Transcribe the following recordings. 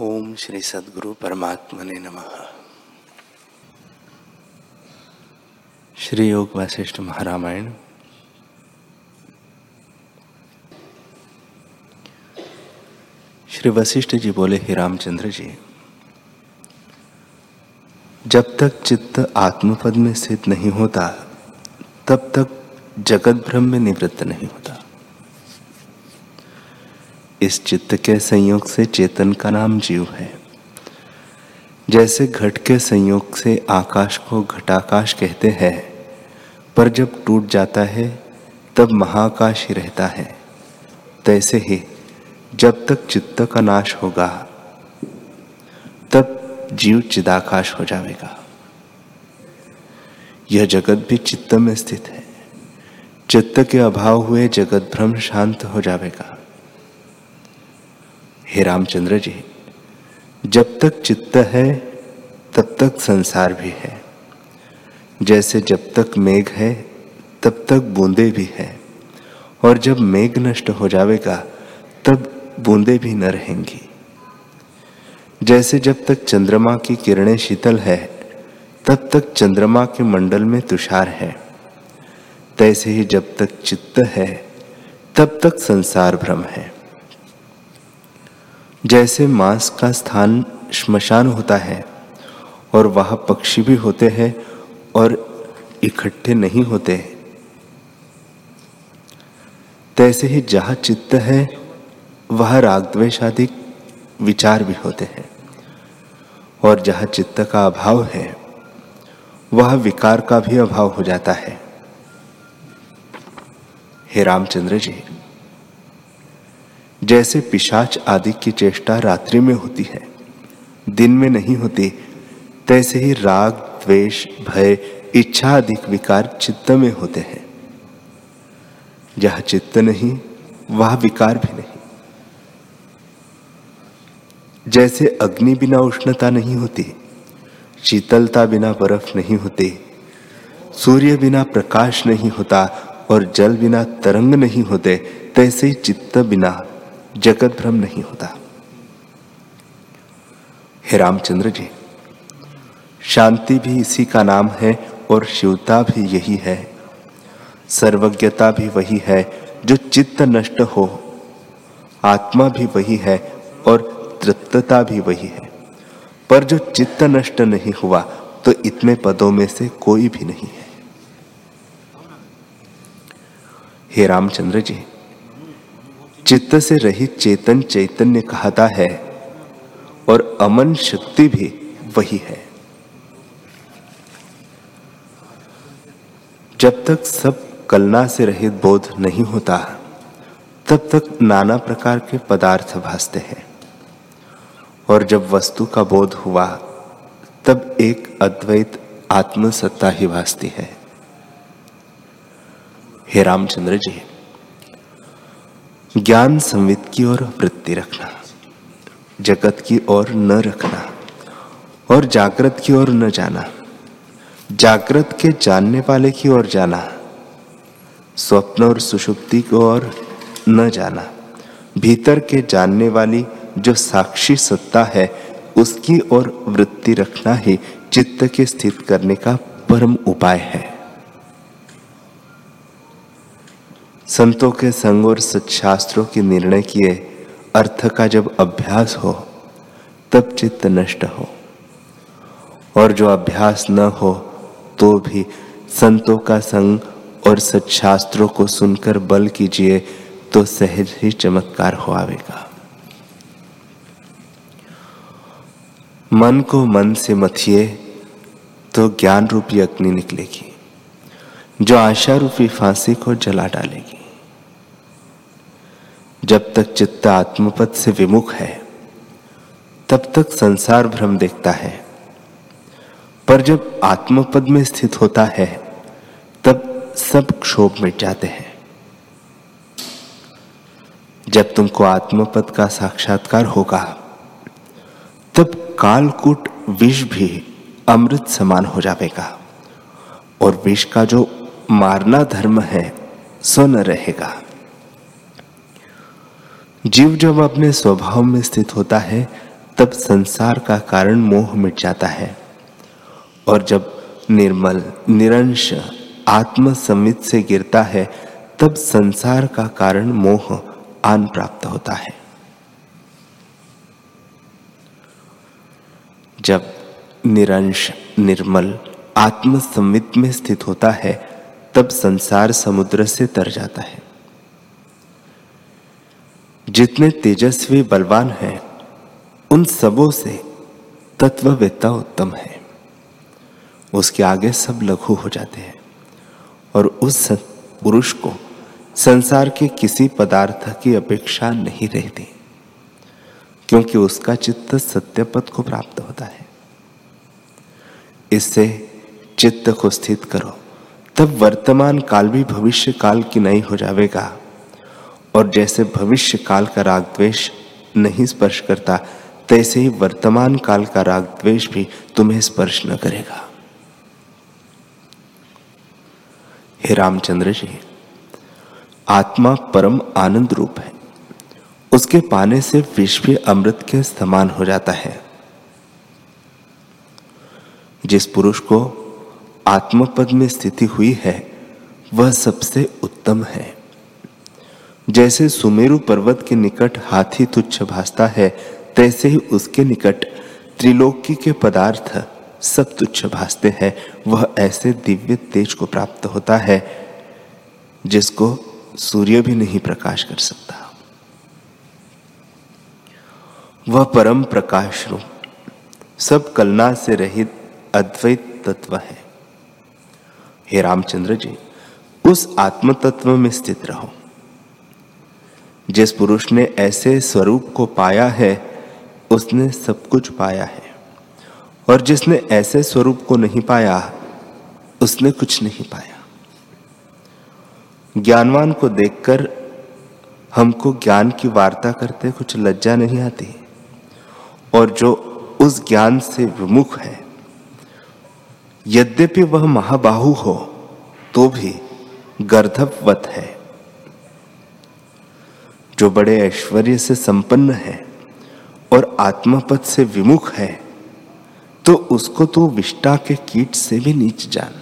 ओम श्री सदगुरु परमात्मने नमः। श्री योग वशिष्ठ महारामायण। श्री वशिष्ठ जी बोले, ही रामचंद्र जी, जब तक चित्त आत्मपद में स्थित नहीं होता, तब तक जगत भ्रम में निवृत्त नहीं होता। इस चित्त के संयोग से चेतन का नाम जीव है। जैसे घट के संयोग से आकाश को घटाकाश कहते हैं, पर जब टूट जाता है, तब महाकाश ही रहता है। तैसे ही जब तक चित्त का नाश होगा, तब जीव चिदाकाश हो जाएगा। यह जगत भी चित्त में स्थित है। चित्त के अभाव हुए जगत भ्रम शांत हो जाएगा। हे रामचंद्र जी, जब तक चित्त है, तब तक संसार भी है। जैसे जब तक मेघ है, तब तक बूंदे भी है। और जब मेघ नष्ट हो जाएगा तब बूंदे भी न रहेंगी। जैसे जब तक चंद्रमा की किरणें शीतल है, तब तक चंद्रमा के मंडल में तुषार है। तैसे ही जब तक चित्त है, तब तक संसार भ्रम है। जैसे मांस का स्थान श्मशान होता है और वह पक्षी भी होते हैं और इकट्ठे नहीं होते। तैसे ही जहाँ चित्त है, वह रागद्वेश आदि विचार भी होते हैं। और जहाँ चित्त का अभाव है, वह विकार का भी अभाव हो जाता है। हे रामचंद्र जी। जैसे पिशाच आदि की चेष्टा रात्रि में होती है, दिन में नहीं होती, तैसे ही राग, द्वेष, भय, इच्छा अधिक विकार चित्त में होते हैं। जहाँ चित्त नहीं, वह विकार भी नहीं। जैसे अग्नि बिना उष्णता नहीं होती, शीतलता बिना बर्फ़ नहीं होती, सूर्य बिना प्रकाश नहीं होता और जल बिना तरंग नहीं होते, तैसे चित्त बिना जगत भ्रम नहीं होता। हे रामचंद्र जी, शांति भी इसी का नाम है और शिवता भी यही है। सर्वज्ञता भी वही है जो चित्त नष्ट हो। आत्मा भी वही है और तृप्तता भी वही है। पर जो चित्त नष्ट नहीं हुआ तो इतने पदों में से कोई भी नहीं है। हे रामचंद्र जी चित्त से रहित चेतन चैतन्य कहता है, और अमन शक्ति भी वही है। जब तक सब कलना से रहित बोध नहीं होता, तब तक नाना प्रकार के पदार्थ भासते हैं। और जब वस्तु का बोध हुआ, तब एक अद्वैत आत्मसत्ता ही भासती है। हे रामचंद्र जी ज्ञान संवित की ओर वृत्ति रखना, जगत की ओर न रखना, और जागृत की ओर न जाना, जागृत के जानने वाले की ओर जाना, स्वप्न और सुषुप्ति की ओर न जाना, भीतर के जानने वाली जो साक्षी सत्ता है, उसकी ओर वृत्ति रखना ही चित्त के स्थित करने का परम उपाय है। संतों के संग और सच्छास्त्रों के निर्णय किए अर्थ का जब अभ्यास हो, तब चित्त नष्ट हो। और जो अभ्यास न हो तो भी संतों का संग और सच्छास्त्रों को सुनकर बल कीजिए तो सहज ही चमत्कार हो आवेगा। मन को मन से मथिए तो ज्ञान रूपी अग्नि निकलेगी, जो आशा रूपी फांसी को जला डालेगी। जब तक चित्त आत्मपद से विमुख है, तब तक संसार भ्रम देखता है। पर जब आत्मपद में स्थित होता है, तब सब क्षोभ मिट जाते हैं। जब तुमको आत्मपद का साक्षात्कार होगा, तब कालकूट विष भी अमृत समान हो जाएगा और विष का जो मारना धर्म है, सो न रहेगा। जीव जब अपने स्वभाव में स्थित होता है, तब संसार का कारण मोह मिट जाता है। और जब निर्मल, निरंश आत्म से गिरता है, तब संसार का कारण मोह आन प्राप्त होता है। जब निरंश, निर्मल आत्म में स्थित होता है, तब संसार समुद्र से तर जाता है। जितने तेजस्वी बलवान हैं, उन सबों से तत्ववेत्ता उत्तम है। उसके आगे सब लघु हो जाते हैं और उस पुरुष को संसार के किसी पदार्थ की अपेक्षा नहीं रहती, क्योंकि उसका चित्त सत्य पद को प्राप्त होता है। इससे चित्त को स्थित करो, तब वर्तमान काल भी भविष्य काल की नहीं हो जाएगा और जैसे भविष्य काल का राग द्वेष नहीं स्पर्श करता, तैसे ही वर्तमान काल का राग द्वेष भी तुम्हें स्पर्श न करेगा। हे रामचंद्र जी, आत्मा परम आनंद रूप है। उसके पाने से विश्व अमृत के समान हो जाता है। जिस पुरुष को आत्मपद में स्थिति हुई है, वह सबसे उत्तम है। जैसे सुमेरु पर्वत के निकट हाथी तुच्छ भासता है, तैसे ही उसके निकट त्रिलोकी के पदार्थ सब तुच्छ भासते हैं। वह ऐसे दिव्य तेज को प्राप्त होता है, जिसको सूर्य भी नहीं प्रकाश कर सकता। वह परम प्रकाश रूप सब कलना से रहित अद्वैत तत्व है। हे रामचंद्र जी, उस आत्म तत्व में स्थित रहो। जिस पुरुष ने ऐसे स्वरूप को पाया है, उसने सब कुछ पाया है। और जिसने ऐसे स्वरूप को नहीं पाया, उसने कुछ नहीं पाया। ज्ञानवान को देखकर हमको ज्ञान की वार्ता करते कुछ लज्जा नहीं आती। और जो उस ज्ञान से विमुख है, यद्यपि वह महाबाहु हो तो भी गर्धवत है। जो बड़े ऐश्वर्य से संपन्न है और आत्मपद से विमुख है तो उसको तो विष्टा के कीट से भी नीच जान।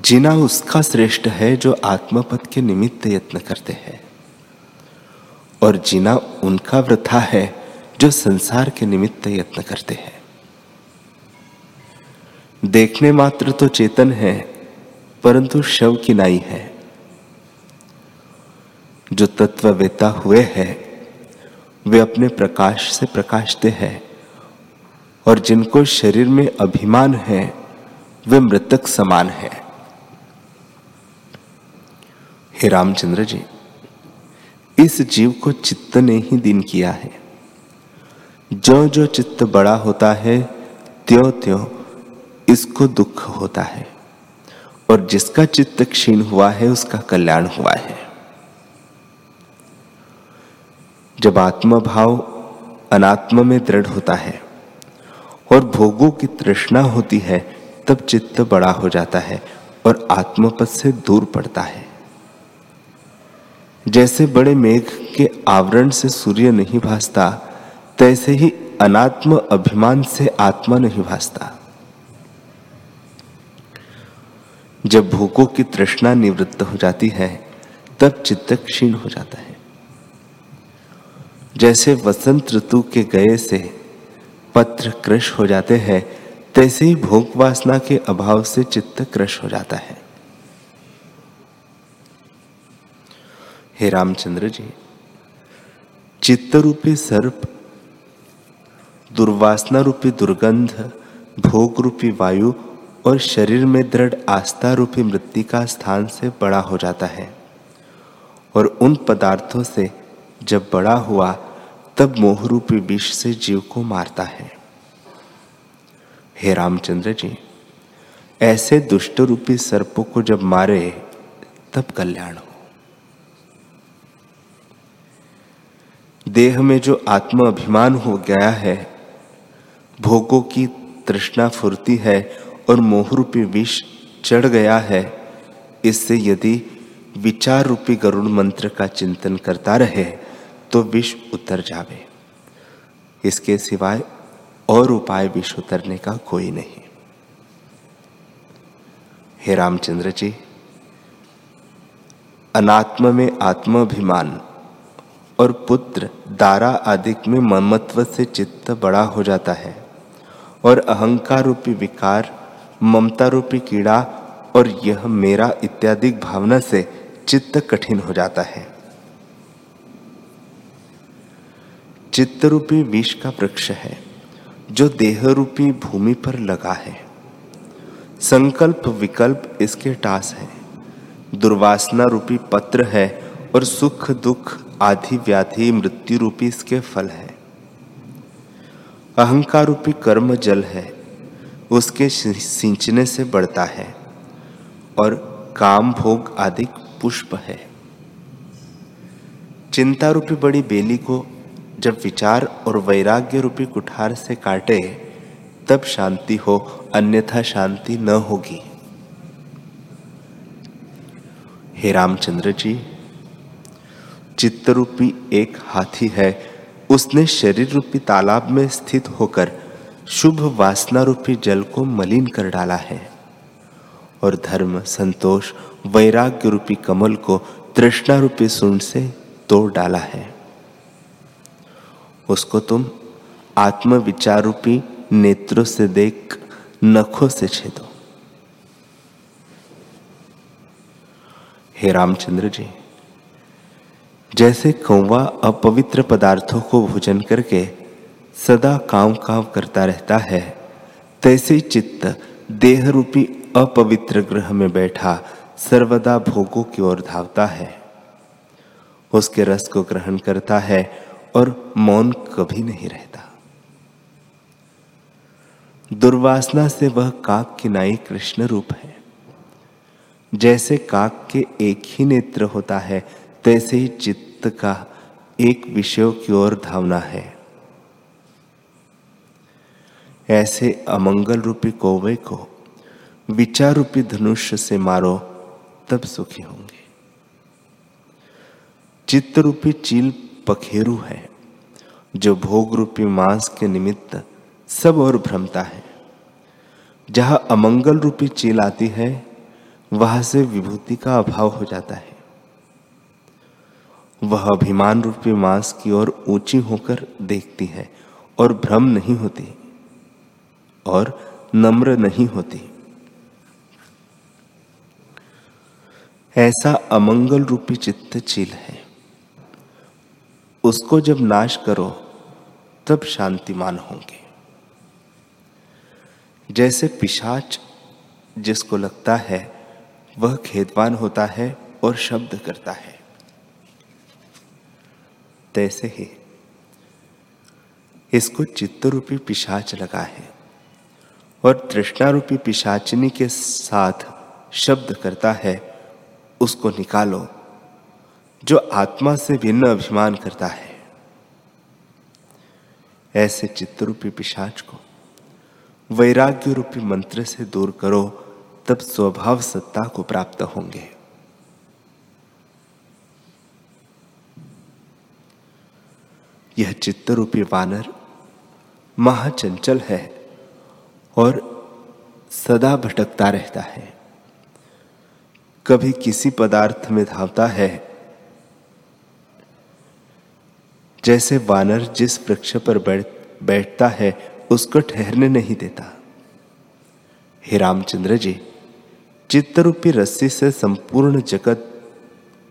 जीना उसका श्रेष्ठ है जो आत्मपद के निमित्त यत्न करते हैं। और जीना उनका वृथा है जो संसार के निमित्त यत्न करते हैं। देखने मात्र तो चेतन है परंतु शव की नाई है। जो तत्ववेता हुए हैं, वे अपने प्रकाश से प्रकाशते हैं, और जिनको शरीर में अभिमान है, वे मृतक समान है। हे रामचंद्र जी, इस जीव को चित्त ने ही दिन किया है। जो जो चित्त बड़ा होता है त्यों त्यों इसको दुख होता है। और जिसका चित्त क्षीण हुआ है, उसका कल्याण हुआ है। जब आत्मा भाव अनात्म में दृढ़ होता है और भोगों की तृष्णा होती है, तब चित्त बड़ा हो जाता है और आत्मपद से दूर पड़ता है। जैसे बड़े मेघ के आवरण से सूर्य नहीं भासता, तैसे ही अनात्म अभिमान से आत्मा नहीं भासता। जब भूखों की तृष्णा निवृत्त हो जाती है, तब चित्त क्षीण हो जाता है। जैसे वसंत ऋतु के गए से पत्र क्रश हो जाते हैं, तैसे ही भोग वासना के अभाव से चित्त क्रश हो जाता है। हे रामचंद्र जी चित्त रूपी सर्प दुर्वासना रूपी दुर्गंध भोग रूपी वायु और शरीर में दृढ़ आस्था रूपी मृत्यु का स्थान से बड़ा हो जाता है। और उन पदार्थों से जब बड़ा हुआ, तब मोह रूपी विष से जीव को मारता है। हे रामचंद्र जी, ऐसे दुष्ट रूपी सर्पों को जब मारे, तब कल्याण हो। देह में जो आत्म अभिमान हो गया है, भोगों की तृष्णा फुरती है और मोहरूपी विष चढ़ गया है। इससे यदि विचार रूपी गरुड़ मंत्र का चिंतन करता रहे तो विष उतर जावे। इसके सिवाय और उपाय विष उतरने का कोई नहीं। हे रामचंद्र जी, अनात्म में आत्माभिमान और पुत्र दारा आदि में ममत्व से चित्त बड़ा हो जाता है और अहंकार रूपी विकार ममता रूपी कीड़ा और यह मेरा इत्यादि भावना से चित्त कठिन हो जाता है। चित्त रूपी विष का वृक्ष है, जो देह रूपी भूमि पर लगा है। संकल्प विकल्प इसके टास है। दुर्वासना रूपी पत्र है और सुख दुख आदि व्याधि मृत्यु रूपी इसके फल है। अहंकार रूपी कर्म जल है उसके सिंचने से बढ़ता है और काम भोग आदि पुष्प है। चिंता रूपी बड़ी बेली को जब विचार और वैराग्य रूपी कुठार से काटे, तब शांति हो, अन्यथा शांति न होगी। हे रामचंद्र जी चित्त रूपी एक हाथी है। उसने शरीर रूपी तालाब में स्थित होकर शुभ वासना रूपी जल को मलिन कर डाला है और धर्म, संतोष वैराग्य रूपी कमल को तृष्णा रूपी सुन से तोड़ डाला है। उसको तुम आत्मविचार रूपी नेत्रों से देख नखों से छेदो। हे रामचंद्र जी, जैसे कौवा अपवित्र पदार्थों को भोजन करके सदा काव काव करता रहता है। तैसे चित्त देह रूपी अपवित्र ग्रह में बैठा सर्वदा भोगों की ओर धावता है। उसके रस को ग्रहण करता है और मौन कभी नहीं रहता। दुर्वासना से वह काक की नाई कृष्ण रूप है। जैसे काक के एक ही नेत्र होता है, तैसे ही चित्त का एक विषयों की ओर धावना है। ऐसे अमंगल रूपी कौवे को विचार रूपी धनुष्य से मारो, तब सुखी होंगे। चित्त रूपी चील पखेरु है, जो भोग रूपी मांस के निमित्त सब और भ्रमता है। जहाँ अमंगल रूपी चील आती है, वहाँ से विभूति का अभाव हो जाता है। वह अभिमान रूपी मांस की ओर ऊँची होकर देखती है और भ्रम नहीं होती। और नम्र नहीं होती। ऐसा अमंगल रूपी चित्त चील है। उसको जब नाश करो, तब शांतिमान होंगे। जैसे पिशाच, जिसको लगता है, वह खेदवान होता है और शब्द करता है। तैसे ही, इसको चित्त रूपी पिशाच लगा है। और तृष्णा रूपी पिशाचिनी के साथ शब्द करता है, उसको निकालो, जो आत्मा से भिन्न अभिमान करता है। ऐसे चित्त रूपी पिशाच को वैराग्य रूपी मंत्र से दूर करो, तब स्वभाव सत्ता को प्राप्त होंगे। यह चित्त रूपी वानर महाचंचल है। और सदा भटकता रहता है। कभी किसी पदार्थ में धावता है, जैसे वानर जिस वृक्ष पर बैठता है, उसको ठहरने नहीं देता। हे रामचंद्र जी, चित्तरूपी रस्सी से संपूर्ण जगत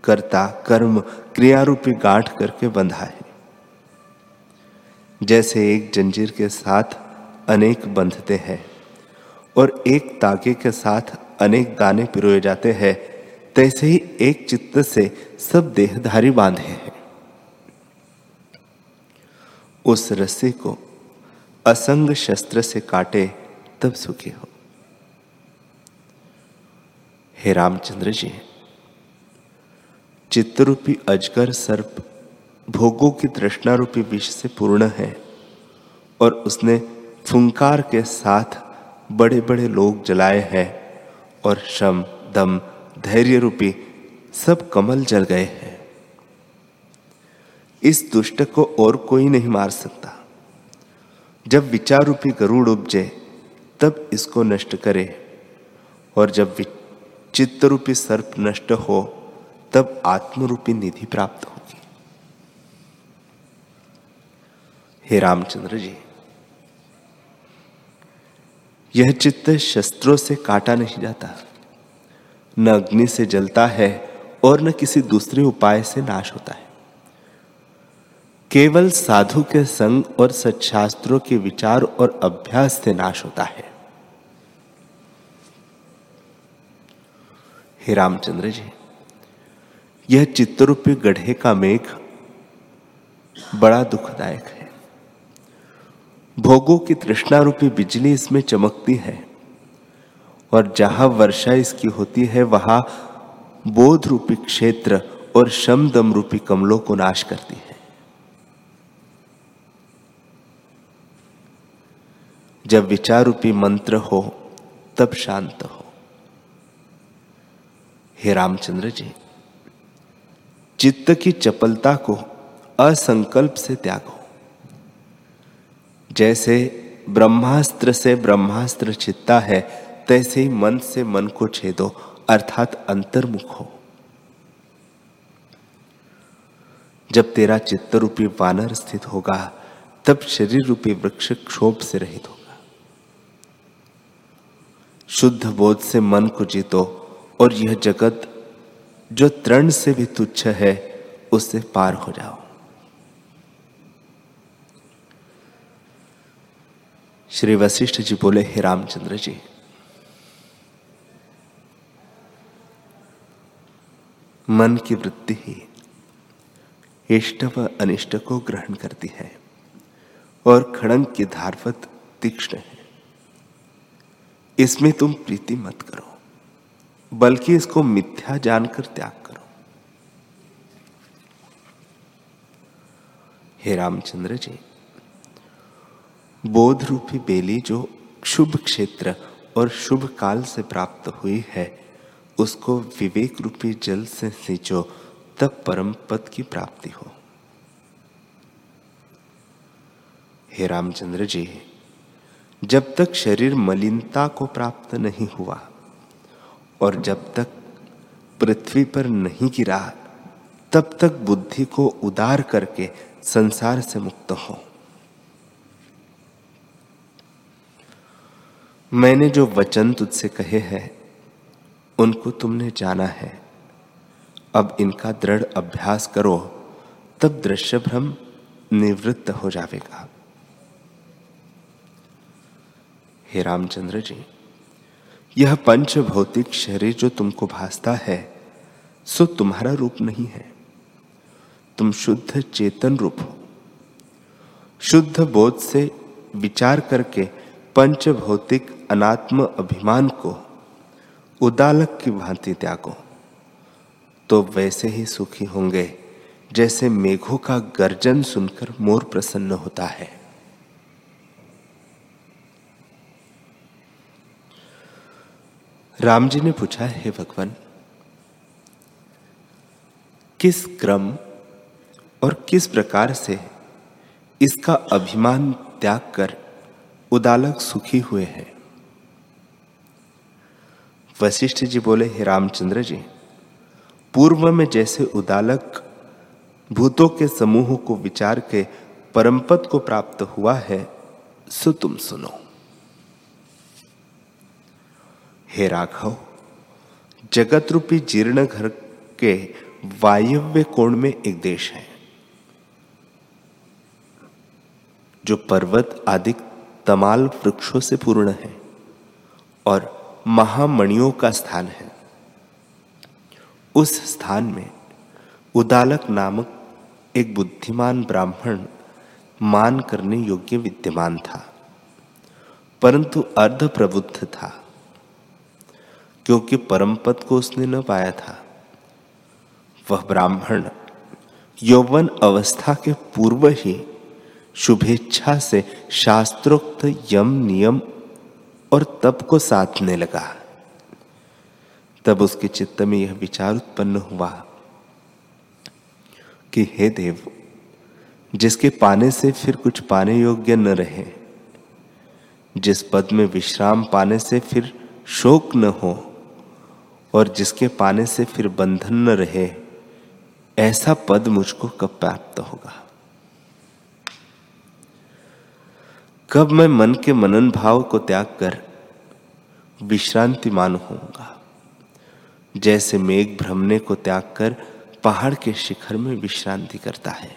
करता, कर्म, क्रियारूपी गांठ करके बंधा है। जैसे एक जंजीर के साथ अनेक बंधते हैं और एक ताके के साथ अनेक दाने पिरोए जाते हैं, तैसे ही एक चित्त से सब देहधारी बांधे हैं। उस रस्सी को असंग शस्त्र से काटे तब सुखी हो। हे रामचंद्र जी, चित्तरूपी अजगर सर्प भोगों की तृष्णा रूपी विष से पूर्ण है और उसने फुंकार के साथ बड़े बड़े लोग जलाए हैं और श्रम दम धैर्य रूपी सब कमल जल गए हैं। इस दुष्ट को और कोई नहीं मार सकता। जब विचार रूपी गरुड़ उपजे, तब इसको नष्ट करे। और जब चित्त रूपी सर्प नष्ट हो, तब आत्मरूपी निधि प्राप्त होगी। हे रामचंद्र जी। यह चित्त शस्त्रों से काटा नहीं जाता। न अग्नि से जलता है और न किसी दूसरे उपाय से नाश होता है। केवल साधु के संग और सच्छास्त्रों के विचार और अभ्यास से नाश होता है। हे रामचंद्र जी, यह चित्तरूपी गढ़े का मेघ बड़ा दुखदायक है। भोगों की तृष्णा रूपी बिजली इसमें चमकती है। और जहाँ वर्षा इसकी होती है, वहाँ बोध रूपी क्षेत्र और शमदम रूपी कमलों को नाश करती है। जब विचार रूपी मंत्र हो, तब शांत हो। हे रामचंद्र जी, चित्त की चपलता को असंकल्प से त्यागो। जैसे ब्रह्मास्त्र से ब्रह्मास्त्र चित्ता है, तैसे ही मन से मन को छेदो, अर्थात अंतर्मुख हो। जब तेरा चित्त रूपी वानर स्थित होगा, तब शरीर रूपी वृक्ष क्षोभ से रहित होगा। शुद्ध बोध से मन को जीतो, और यह जगत जो तृण से भी तुच्छ है, उससे पार हो जाओ। श्री वशिष्ठ जी बोले, हे रामचंद्र जी, मन की वृत्ति ही इष्ट व अनिष्ट को ग्रहण करती है और खड़ंग की धारवत तीक्ष्ण है। इसमें तुम प्रीति मत करो, बल्कि इसको मिथ्या जानकर त्याग करो। हे रामचंद्र जी बोध रूपी बेली जो शुभ क्षेत्र और शुभ काल से प्राप्त हुई है, उसको विवेक रूपी जल से सींचो, तब परम पद की प्राप्ति हो। हे रामचंद्र जी, जब तक शरीर मलिनता को प्राप्त नहीं हुआ और जब तक पृथ्वी पर नहीं गिरा, तब तक बुद्धि को उदार करके संसार से मुक्त हो। मैंने जो वचन तुझसे कहे हैं, उनको तुमने जाना है। अब इनका दृढ़ अभ्यास करो, तब दृश्य भ्रम निवृत्त हो जाएगा हे रामचंद्र जी, यह पंच भौतिक शरीर जो तुमको भासता है, सो तुम्हारा रूप नहीं है। तुम शुद्ध चेतन रूप हो। शुद्ध बोध से विचार करके पंच भौतिक अनात्म अभिमान को, उदालक की भांति त्यागो। तो वैसे ही सुखी होंगे, जैसे मेघों का गर्जन सुनकर मोर प्रसन्न होता है। राम जी ने पूछा, है भगवान, किस क्रम और किस प्रकार से इसका अभिमान त्याग कर उदालक सुखी हुए हैं? वशिष्ठ जी बोले, हे रामचंद्र जी, पूर्व में जैसे उदालक भूतों के समूह को विचार के परमपद को प्राप्त हुआ है, सो तुम सुनो। हे राघव जगत रूपी जीर्ण घर के वायव्य कोण में एक देश है, जो पर्वत आदि तमाल वृक्षों से पूर्ण है और महामणियों का स्थान है। उस स्थान में उदालक नामक एक बुद्धिमान ब्राह्मण मान करने योग्य विद्यमान था, परंतु अर्ध प्रबुद्ध था, क्योंकि परम पद को उसने न पाया था। वह ब्राह्मण यौवन अवस्था के पूर्व ही शुभेच्छा से शास्त्रोक्त यम नियम और तप को साधने लगा। तब उसके चित्त में यह विचार उत्पन्न हुआ कि हे देव, जिसके पाने से फिर कुछ पाने योग्य न रहे, जिस पद में विश्राम पाने से फिर शोक न हो, और जिसके पाने से फिर बंधन न रहे, ऐसा पद मुझको कब प्राप्त होगा? कब मैं मन के मनन भाव को त्याग कर विश्रांतिमान होऊँगा? जैसे मेघ भ्रमने को त्याग कर पहाड़ के शिखर में विश्रांति करता है।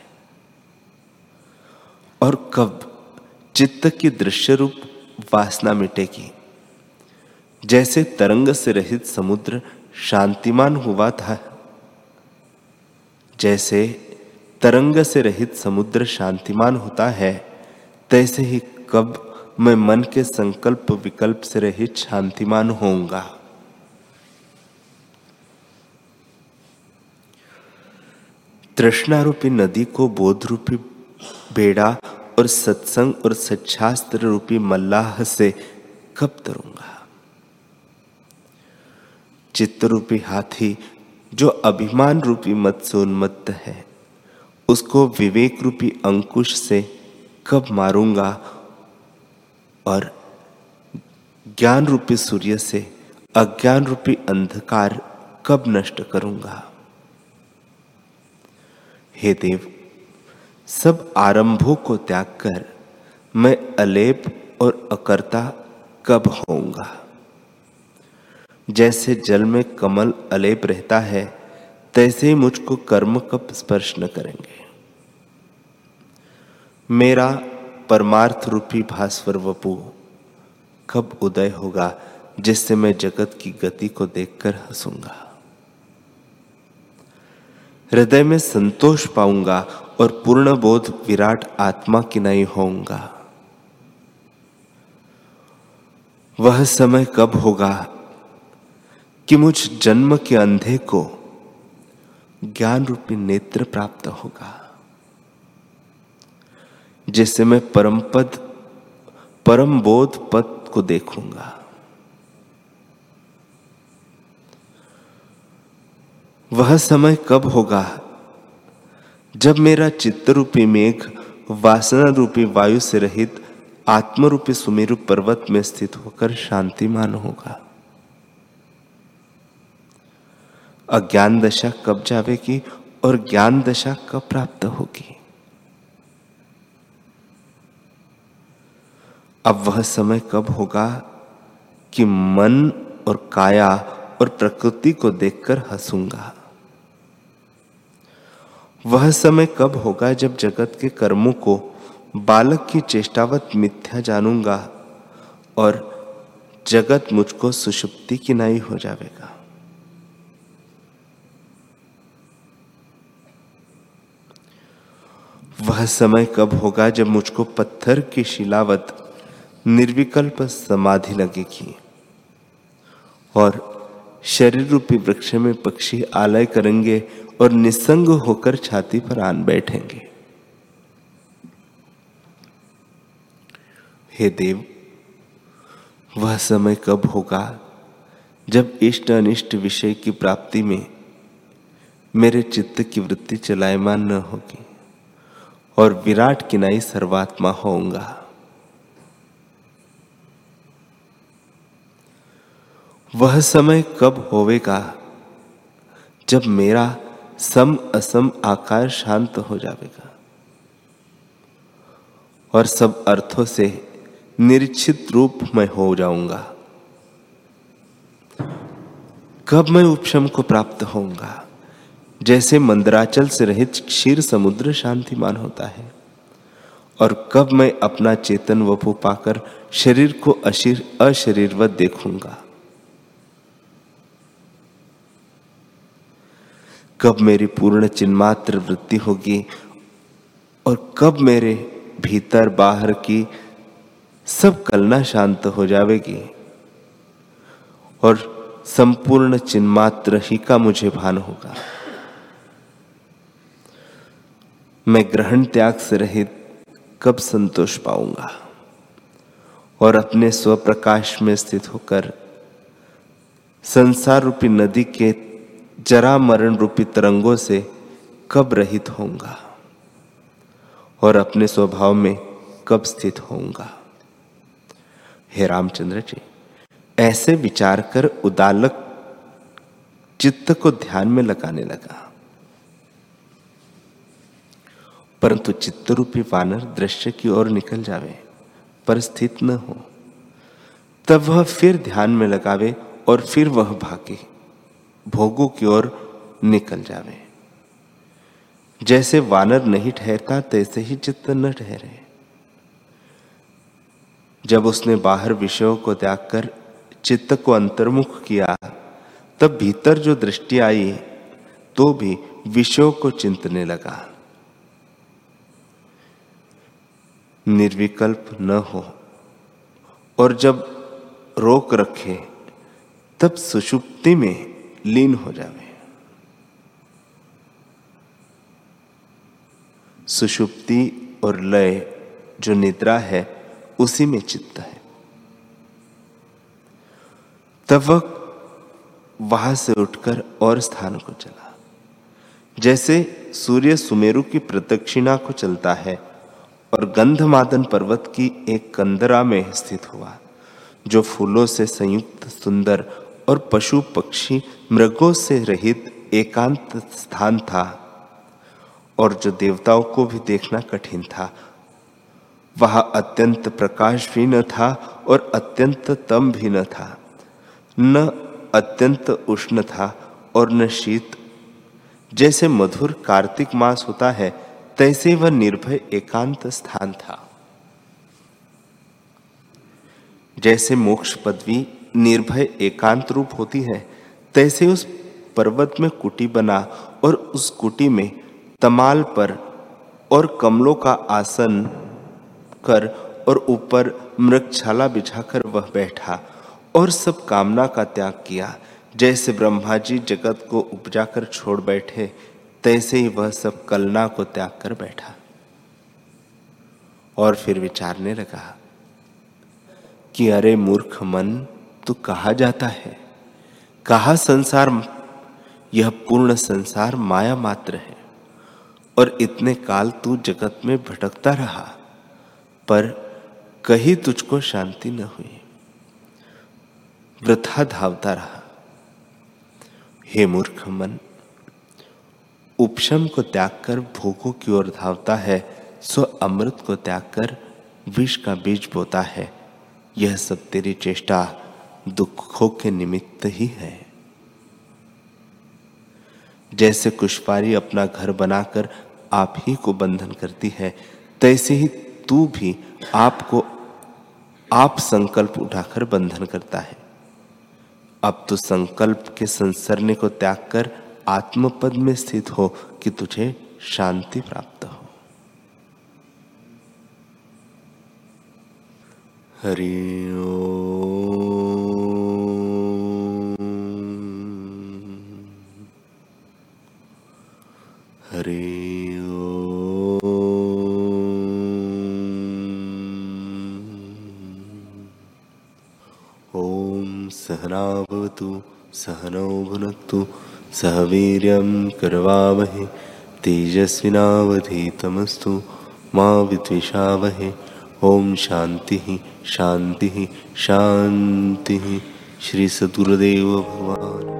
और कब चित्त की दृश्य रूप वासना मिटेगी? जैसे तरंग से रहित समुद्र शांतिमान हुआ था। जैसे तरंग से रहित समुद्र शांतिमान होता है, तैसे ही कब मैं मन के संकल्प विकल्प से रहित शांतिमान होऊँगा? तृष्णारूपी नदी को बोध रूपी बेड़ा और सत्संग और सच्छास्त्र रूपी मल्लाह से कब तरूँगा? चित्त रूपी हाथी जो अभिमान रूपी मत है, उसको विवेक रूपी अंकुश से कब मारूँगा और ज्ञान रूपी सूर्य से अज्ञान रूपी अंधकार कब नष्ट करूँगा? हे देव, सब आरंभों को त्याग कर मैं अलेप और अकर्ता कब होऊँगा? जैसे जल में कमल अलेप रहता है, तैसे ही मुझको कर्म कब स्पर्श न करेंगे। मेरा परमार्थ रूपी भास्वर वपु। कब उदय होगा, जिससे मैं जगत की गति को देखकर हंसूँगा? हृदय में संतोष पाऊँगा और पूर्ण बोध विराट आत्मा की नहीं होऊँगा। वह समय कब होगा कि मुझ जन्म के अंधे को ज्ञान रूपी नेत्र प्राप्त होगा? जिससे मैं परम पद, परम बोध पद को देखूँगा। वह समय कब होगा जब मेरा चित्त रूपी मेघ वासना रूपी वायु से रहित आत्म रूपी सुमेरु पर्वत में स्थित होकर शांतिमान होगा। अज्ञान दशा कब जावेगी और ज्ञान दशा कब प्राप्त होगी? अब वह समय कब होगा कि मन और काया और प्रकृति को देखकर हंसूँगा? वह समय कब होगा जब जगत के कर्मों को बालक की चेष्टावत मिथ्या जानूँगा और जगत मुझको सुषुप्ति की नाई हो जाएगा वह समय कब होगा जब मुझको पत्थर की शिलावत निर्विकल्प समाधि लगेगी और शरीर रूपी वृक्ष में पक्षी आलय करेंगे और निसंग होकर छाती पर आन बैठेंगे। हे देव, वह समय कब होगा जब इष्ट अनिष्ट विषय की प्राप्ति में मेरे चित्त की वृत्ति चलायमान न होगी और विराट किनाई सर्वात्मा होऊँगा। वह समय कब होवेगा जब मेरा सम असम आकार शांत हो जाएगा और सब अर्थों से निरीक्षित रूप में हो जाऊँगा। कब मैं उपशम को प्राप्त होऊँगा? जैसे मंदराचल से रहित क्षीर समुद्र शांतिमान होता है। और कब मैं अपना चेतन वपु पाकर शरीर को अशीर अशरीरवत देखूँगा? कब मेरी पूर्ण चिन्मात्र वृत्ति होगी और कब मेरे भीतर बाहर की सब कलना शांत हो जाएगी और संपूर्ण चिन्मात्र ही का मुझे भान होगा। मैं ग्रहण त्याग से रहित कब संतोष पाऊँगा और अपने स्वप्रकाश में स्थित होकर संसार रूपी नदी के जरा मरण रूपी तरंगों से कब रहित होऊँगा? और अपने स्वभाव में कब स्थित होऊँगा? हे रामचंद्र जी, ऐसे विचार कर उदालक चित्त को ध्यान में लगाने लगा। परंतु चित्त रूपी वानर दृश्य की ओर निकल जावे, पर स्थित न हो। तब वह फिर ध्यान में लगावे और फिर वह भागे। भोगों की ओर निकल जावे। जैसे वानर नहीं ठहरता, तैसे ही चित्त न ठहरे। जब उसने बाहर विषयों को त्याग कर चित्त को अंतर्मुख किया, तब भीतर जो दृष्टि आई तो भी विषयों को चिंतने लगा। निर्विकल्प न हो, और जब रोक रखे, तब सुषुप्ति में लीन हो जावे। सुषुप्ति और लय जो निद्रा है, उसी में चित्त है। तब वह वहाँ से उठकर और स्थान को चला। जैसे सूर्य सुमेरु की प्रदक्षिणा को चलता है और गंधमादन पर्वत की एक कंदरा में स्थित हुआ, जो फूलों से संयुक्त सुंदर और पशु पक्षी मृगों से रहित एकांत स्थान था और जो देवताओं को भी देखना कठिन था। वह अत्यंत प्रकाश भी न था और अत्यंत तम भी न था। न अत्यंत उष्ण था और न शीत। जैसे मधुर कार्तिक मास होता है, तैसे वह निर्भय एकांत स्थान था। जैसे मोक्ष पदवी निर्भय एकांत रूप होती है। तैसे उस पर्वत में कुटी बना और उस कुटी में तमाल पर और कमलों का आसन कर और ऊपर मृगछाला बिछाकर वह बैठा और सब कामना का त्याग किया। जैसे ब्रह्मा जी जगत को उपजा कर छोड़ बैठे, तैसे ही वह सब कलना को त्याग कर बैठा। और फिर विचारने लगा कि अरे मूर्ख मन तू कहा जाता है, कहा संसार, यह पूर्ण संसार माया मात्र है। और इतने काल तू जगत में भटकता रहा, पर कहीं तुझको शांति न हुई। वृथा धावता रहा। हे मूर्ख मन, उपशम को त्याग कर भोगों की ओर धावता है, सो अमृत को त्याग कर विष का बीज बोता है। यह सब तेरी चेष्टा दुखों के निमित्त ही है। जैसे कुशपारी अपना घर बनाकर आप ही को बंधन करती है, तैसे ही तू भी आपको आप संकल्प उठाकर बंधन करता है। अब तो संकल्प के संसरने को त्याग कर आत्मपद में स्थित हो कि तुझे शांति प्राप्त हो। हरि भुनक्तु सहनौ भुनक्तु सह वीर्यं करवामहे तेजस्विनावधीतमस्तु मा विद्विषावहे ॐ शान्तिः शान्तिः शान्तिः। श्रीसदुरदेव भगवान्।